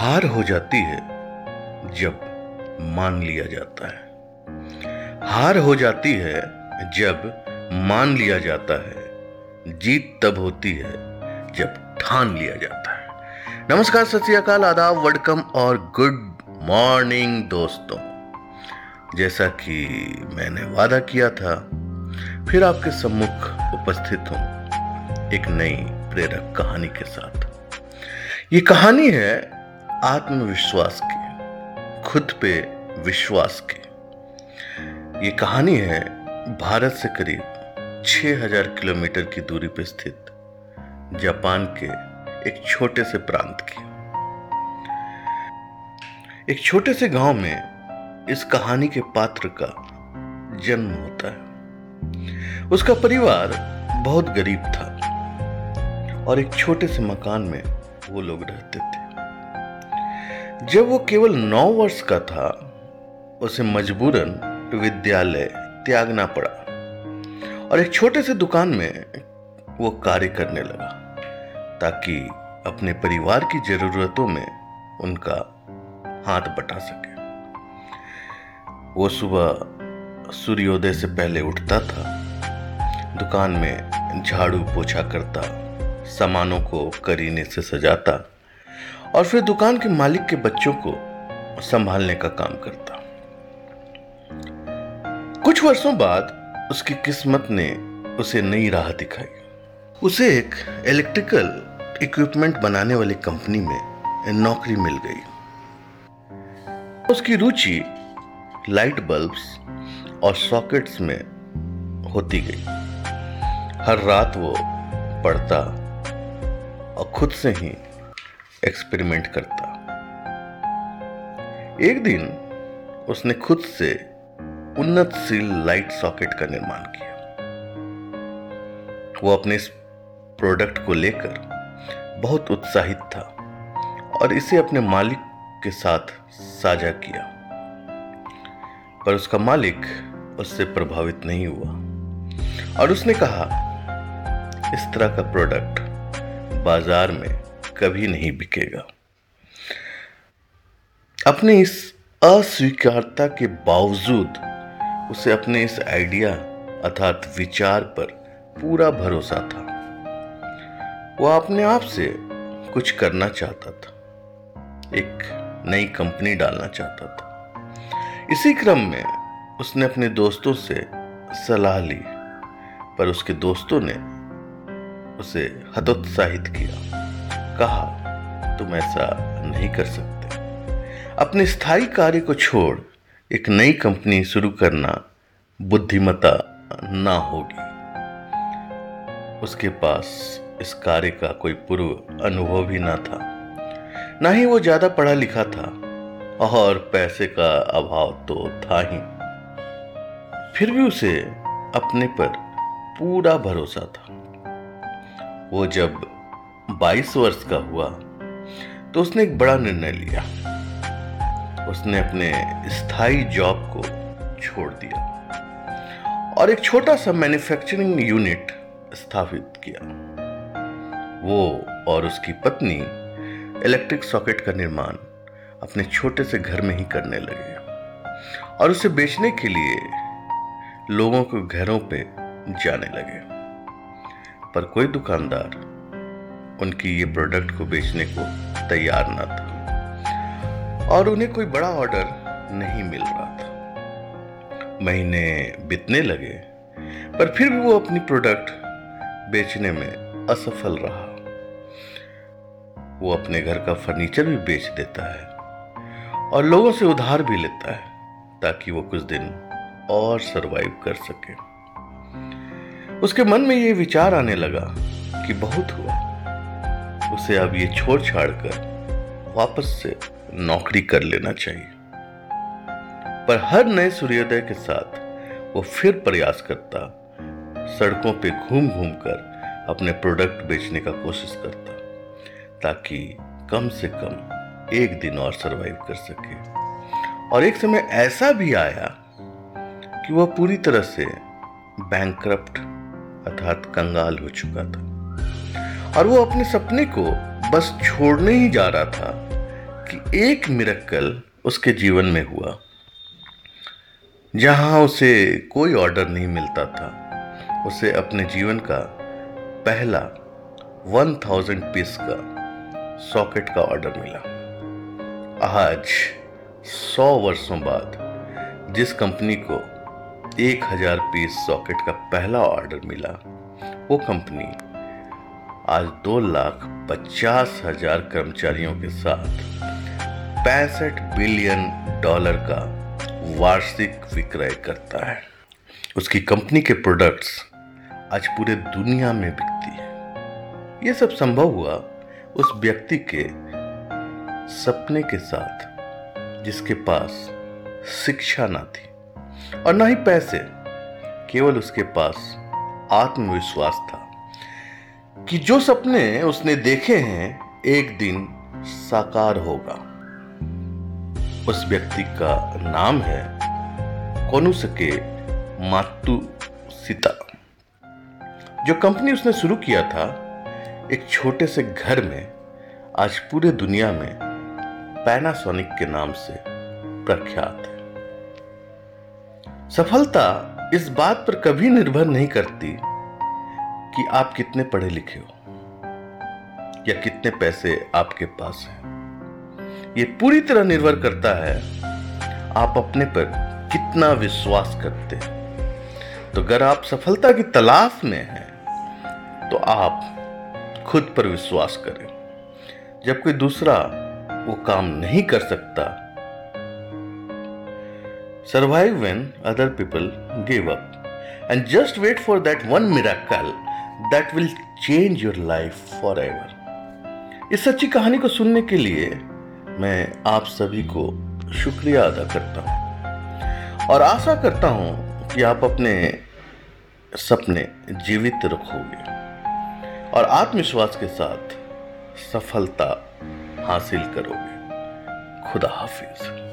हार हो जाती है जब मान लिया जाता है। हार हो जाती है जब मान लिया जाता है। जीत तब होती है जब ठान लिया जाता है। नमस्कार, सत आदाब वेलकम और गुड मॉर्निंग दोस्तों। जैसा कि मैंने वादा किया था, फिर आपके सम्मुख उपस्थित हूँ एक नई प्रेरक कहानी के साथ। ये कहानी है आत्मविश्वास की, खुद पे विश्वास की। ये कहानी है भारत से करीब 6000 किलोमीटर की दूरी पर स्थित, जापान के एक छोटे से प्रांत की। एक छोटे से गाँव में इस कहानी के पात्र का जन्म होता है। उसका परिवार बहुत गरीब था और एक छोटे से मकान में वो लोग रहते थे। जब वो केवल नौ वर्ष का था, उसे मजबूरन विद्यालय त्यागना पड़ा और एक छोटे से दुकान में वो कार्य करने लगा, ताकि अपने परिवार की जरूरतों में उनका हाथ बटा सके। वो सुबह सूर्योदय से पहले उठता था, दुकान में झाड़ू पोछा करता, सामानों को करीने से सजाता और फिर दुकान के मालिक के बच्चों को संभालने का काम करता। कुछ वर्षों बाद उसकी किस्मत ने उसे नई राह दिखाई। उसे एक इलेक्ट्रिकल इक्विपमेंट बनाने वाली कंपनी में नौकरी मिल गई। उसकी रुचि लाइट बल्ब्स और सॉकेट्स में होती गई। हर रात वो पढ़ता और खुद से ही एक्सपेरिमेंट करता। एक दिन उसने खुद से उन्नतशील लाइट सॉकेट का निर्माण किया। वो अपने इस प्रोडक्ट को लेकर बहुत उत्साहित था और इसे अपने मालिक के साथ साझा किया। पर उसका मालिक उससे प्रभावित नहीं हुआ और उसने कहा, इस तरह का प्रोडक्ट बाज़ार में कभी नहीं बिकेगा। अपने इस अस्वीकारता के बावजूद उसे अपने इस आइडिया अर्थात विचार पर पूरा भरोसा था। वह अपने आप से कुछ करना चाहता था। एक नई कंपनी डालना चाहता था। इसी क्रम में उसने अपने दोस्तों से सलाह ली, पर उसके दोस्तों ने उसे हतोत्साहित किया। कहा, तुम ऐसा नहीं कर सकते। अपने स्थायी कार्य को छोड़ एक नई कंपनी शुरू करना बुद्धिमता ना होगी। उसके पास इस कार्य का कोई पूर्व अनुभव भी ना था। ना ही वो ज़्यादा पढ़ा लिखा था, और पैसे का अभाव तो था ही। फिर भी उसे अपने पर पूरा भरोसा था। वो जब 22 वर्ष का हुआ तो उसने एक बड़ा निर्णय लिया। उसने अपने स्थायी जॉब को छोड़ दिया और एक छोटा सा मैन्युफैक्चरिंग यूनिट स्थापित किया। वो और उसकी पत्नी इलेक्ट्रिक सॉकेट का निर्माण अपने छोटे से घर में ही करने लगे और उसे बेचने के लिए लोगों के घरों पे जाने लगे। पर कोई दुकानदार उनकी ये प्रोडक्ट को बेचने को तैयार ना था। और उन्हें कोई बड़ा ऑर्डर नहीं मिल रहा था। महीने बीतने लगे, पर फिर भी वो अपनी प्रोडक्ट बेचने में असफल रहा। वो अपने घर का फर्नीचर भी बेच देता है और लोगों से उधार भी लेता है, ताकि वो कुछ दिन और सरवाइव कर सके। उसके मन में ये विचार आने लगा कि बहुत हुआ। उसे अब ये छोड़ छाड़ कर वापस से नौकरी कर लेना चाहिए। पर हर नए सूर्योदय के साथ वो फिर प्रयास करता, सड़कों पे घूम घूम कर अपने प्रोडक्ट बेचने का कोशिश करता, ताकि कम से कम एक दिन और सरवाइव कर सके। और एक समय ऐसा भी आया कि वह पूरी तरह से बैंक अर्थात कंगाल हो चुका था। और वो अपने सपने को बस छोड़ने ही जा रहा था कि एक मिरक्कल उसके जीवन में हुआ, जहाँ उसे कोई ऑर्डर नहीं मिलता था। उसे अपने जीवन का पहला वन थाउज़ेंड पीस का सॉकेट का ऑर्डर मिला। आज सौ वर्षों बाद जिस कंपनी को एक हज़ार पीस सॉकेट का पहला ऑर्डर मिला, वो कंपनी आज दो लाख पचास हज़ार कर्मचारियों के साथ पैंसठ बिलियन डॉलर का वार्षिक विक्रय करता है। उसकी कंपनी के प्रोडक्ट्स आज पूरे दुनिया में बिकती है। यह सब संभव हुआ उस व्यक्ति के सपने के साथ, जिसके पास शिक्षा ना थी और ना ही पैसे, केवल उसके पास आत्मविश्वास था। कि जो सपने उसने देखे हैं, एक दिन साकार होगा। उस व्यक्ति का नाम है कोनुसके मातु सीता जो कंपनी उसने शुरू किया था, एक छोटे से घर में, आज पूरे दुनिया में पैनासोनिक के नाम से प्रख्यात है। सफलता इस बात पर कभी निर्भर नहीं करती कि आप कितने पढ़े लिखे हो, या कितने पैसे आपके पास हैं। यह पूरी तरह निर्भर करता है आप अपने पर कितना विश्वास करते हैं। तो अगर आप सफलता की तलाश में हैं तो आप खुद पर विश्वास करें। जब कोई दूसरा वो काम नहीं कर सकता, survive when other people give up and just wait for that one miracle that will change your life forever. इस सच्ची कहानी को सुनने के लिए मैं आप सभी को शुक्रिया अदा करता हूँ। और आशा करता हूँ कि आप अपने सपने जीवित रखोगे और आत्मविश्वास के साथ सफलता हासिल करोगे। खुदा हाफिज।